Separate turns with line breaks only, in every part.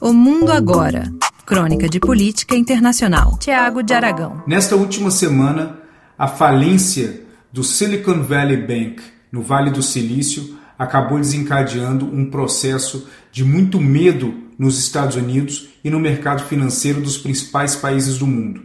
O Mundo Agora. Crônica de Política Internacional. Tiago de Aragão.
Nesta última semana, a falência do Silicon Valley Bank, no Vale do Silício, acabou desencadeando um processo de muito medo nos Estados Unidos e no mercado financeiro dos principais países do mundo.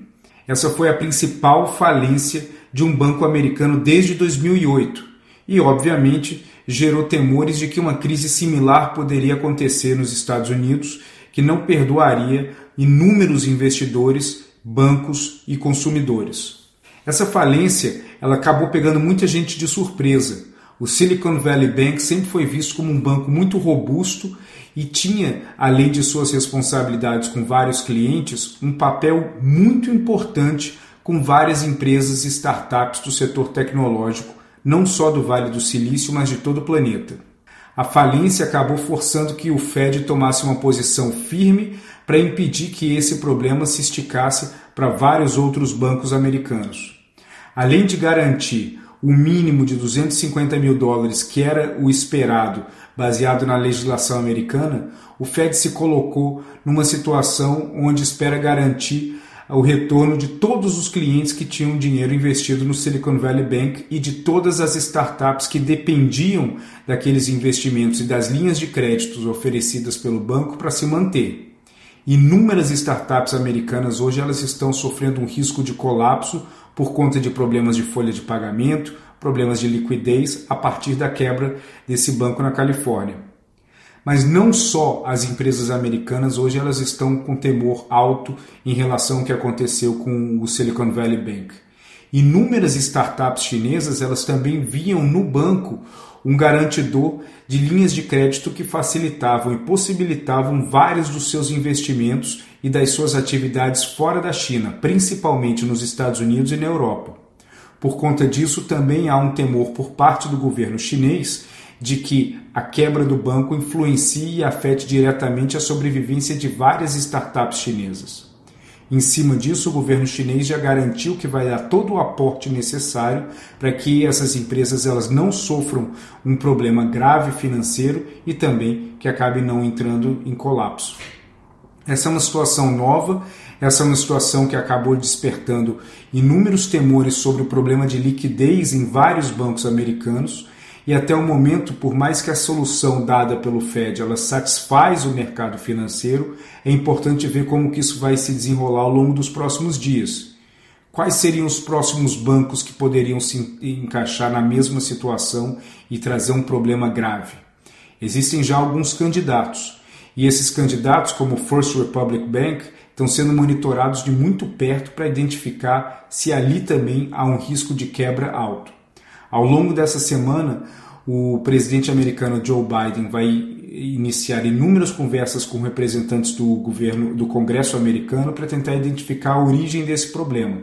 Essa foi a principal falência de um banco americano desde 2008 e, obviamente, gerou temores de que uma crise similar poderia acontecer nos Estados Unidos que não perdoaria inúmeros investidores, bancos e consumidores. Essa falência ela acabou pegando muita gente de surpresa. O Silicon Valley Bank sempre foi visto como um banco muito robusto e tinha, além de suas responsabilidades com vários clientes, um papel muito importante com várias empresas e startups do setor tecnológico, não só do Vale do Silício, mas de todo o planeta. A falência acabou forçando que o Fed tomasse uma posição firme para impedir que esse problema se esticasse para vários outros bancos americanos. Além de garantir o mínimo de 250 mil dólares, que era o esperado baseado na legislação americana, o Fed se colocou numa situação onde espera garantir o retorno de todos os clientes que tinham dinheiro investido no Silicon Valley Bank e de todas as startups que dependiam daqueles investimentos e das linhas de créditos oferecidas pelo banco para se manter. Inúmeras startups americanas hoje elas estão sofrendo um risco de colapso por conta de problemas de folha de pagamento, problemas de liquidez a partir da quebra desse banco na Califórnia. Mas não só as empresas americanas hoje elas estão com temor alto em relação ao que aconteceu com o Silicon Valley Bank. Inúmeras startups chinesas elas também viam no banco um garantidor de linhas de crédito que facilitavam e possibilitavam vários dos seus investimentos e das suas atividades fora da China, principalmente nos Estados Unidos e na Europa. Por conta disso, também há um temor por parte do governo chinês de que a quebra do banco influencie e afete diretamente a sobrevivência de várias startups chinesas. Em cima disso, o governo chinês já garantiu que vai dar todo o aporte necessário para que essas empresas elas não sofram um problema grave financeiro e também que acabem não entrando em colapso. Essa é uma situação nova, essa é uma situação que acabou despertando inúmeros temores sobre o problema de liquidez em vários bancos americanos e até o momento, por mais que a solução dada pelo Fed ela satisfaz o mercado financeiro, é importante ver como que isso vai se desenrolar ao longo dos próximos dias. Quais seriam os próximos bancos que poderiam se encaixar na mesma situação e trazer um problema grave? Existem já alguns candidatos, e esses candidatos, como o First Republic Bank, estão sendo monitorados de muito perto para identificar se ali também há um risco de quebra alto. Ao longo dessa semana, o presidente americano Joe Biden vai iniciar inúmeras conversas com representantes do governo do Congresso americano para tentar identificar a origem desse problema.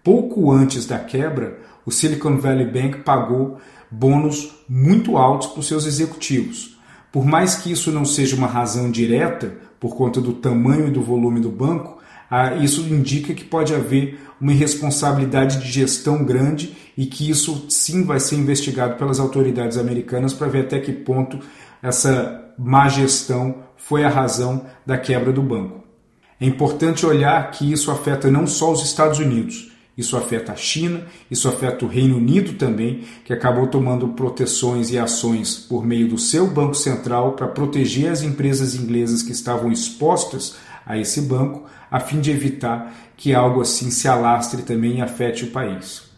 Pouco antes da quebra, o Silicon Valley Bank pagou bônus muito altos para os seus executivos. Por mais que isso não seja uma razão direta, por conta do tamanho e do volume do banco, ah, isso indica que pode haver uma irresponsabilidade de gestão grande e que isso sim vai ser investigado pelas autoridades americanas para ver até que ponto essa má gestão foi a razão da quebra do banco. É importante olhar que isso afeta não só os Estados Unidos, isso afeta a China, isso afeta o Reino Unido também, que acabou tomando proteções e ações por meio do seu Banco Central para proteger as empresas inglesas que estavam expostas a esse banco, a fim de evitar que algo assim se alastre também e afete o país.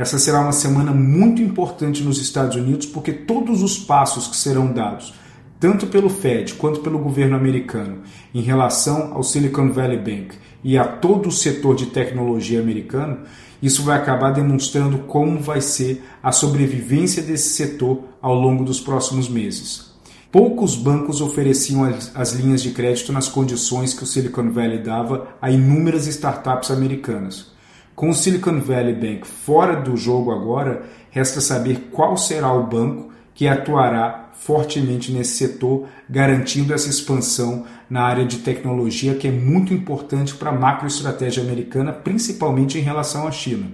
Essa será uma semana muito importante nos Estados Unidos porque todos os passos que serão dados, tanto pelo Fed quanto pelo governo americano, em relação ao Silicon Valley Bank e a todo o setor de tecnologia americano, isso vai acabar demonstrando como vai ser a sobrevivência desse setor ao longo dos próximos meses. Poucos bancos ofereciam as linhas de crédito nas condições que o Silicon Valley dava a inúmeras startups americanas. Com o Silicon Valley Bank fora do jogo agora, resta saber qual será o banco que atuará fortemente nesse setor, garantindo essa expansão na área de tecnologia que é muito importante para a macroestratégia americana, principalmente em relação à China.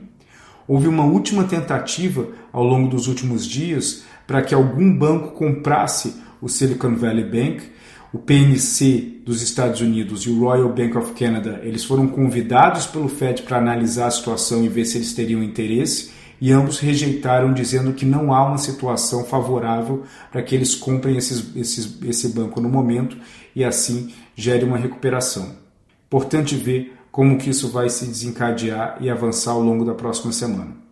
Houve uma última tentativa ao longo dos últimos dias para que algum banco comprasse o Silicon Valley Bank, o PNC dos Estados Unidos e o Royal Bank of Canada, eles foram convidados pelo Fed para analisar a situação e ver se eles teriam interesse, e ambos rejeitaram, dizendo que não há uma situação favorável para que eles comprem esses, esses, esse banco no momento e assim gere uma recuperação. Importante ver como que isso vai se desencadear e avançar ao longo da próxima semana.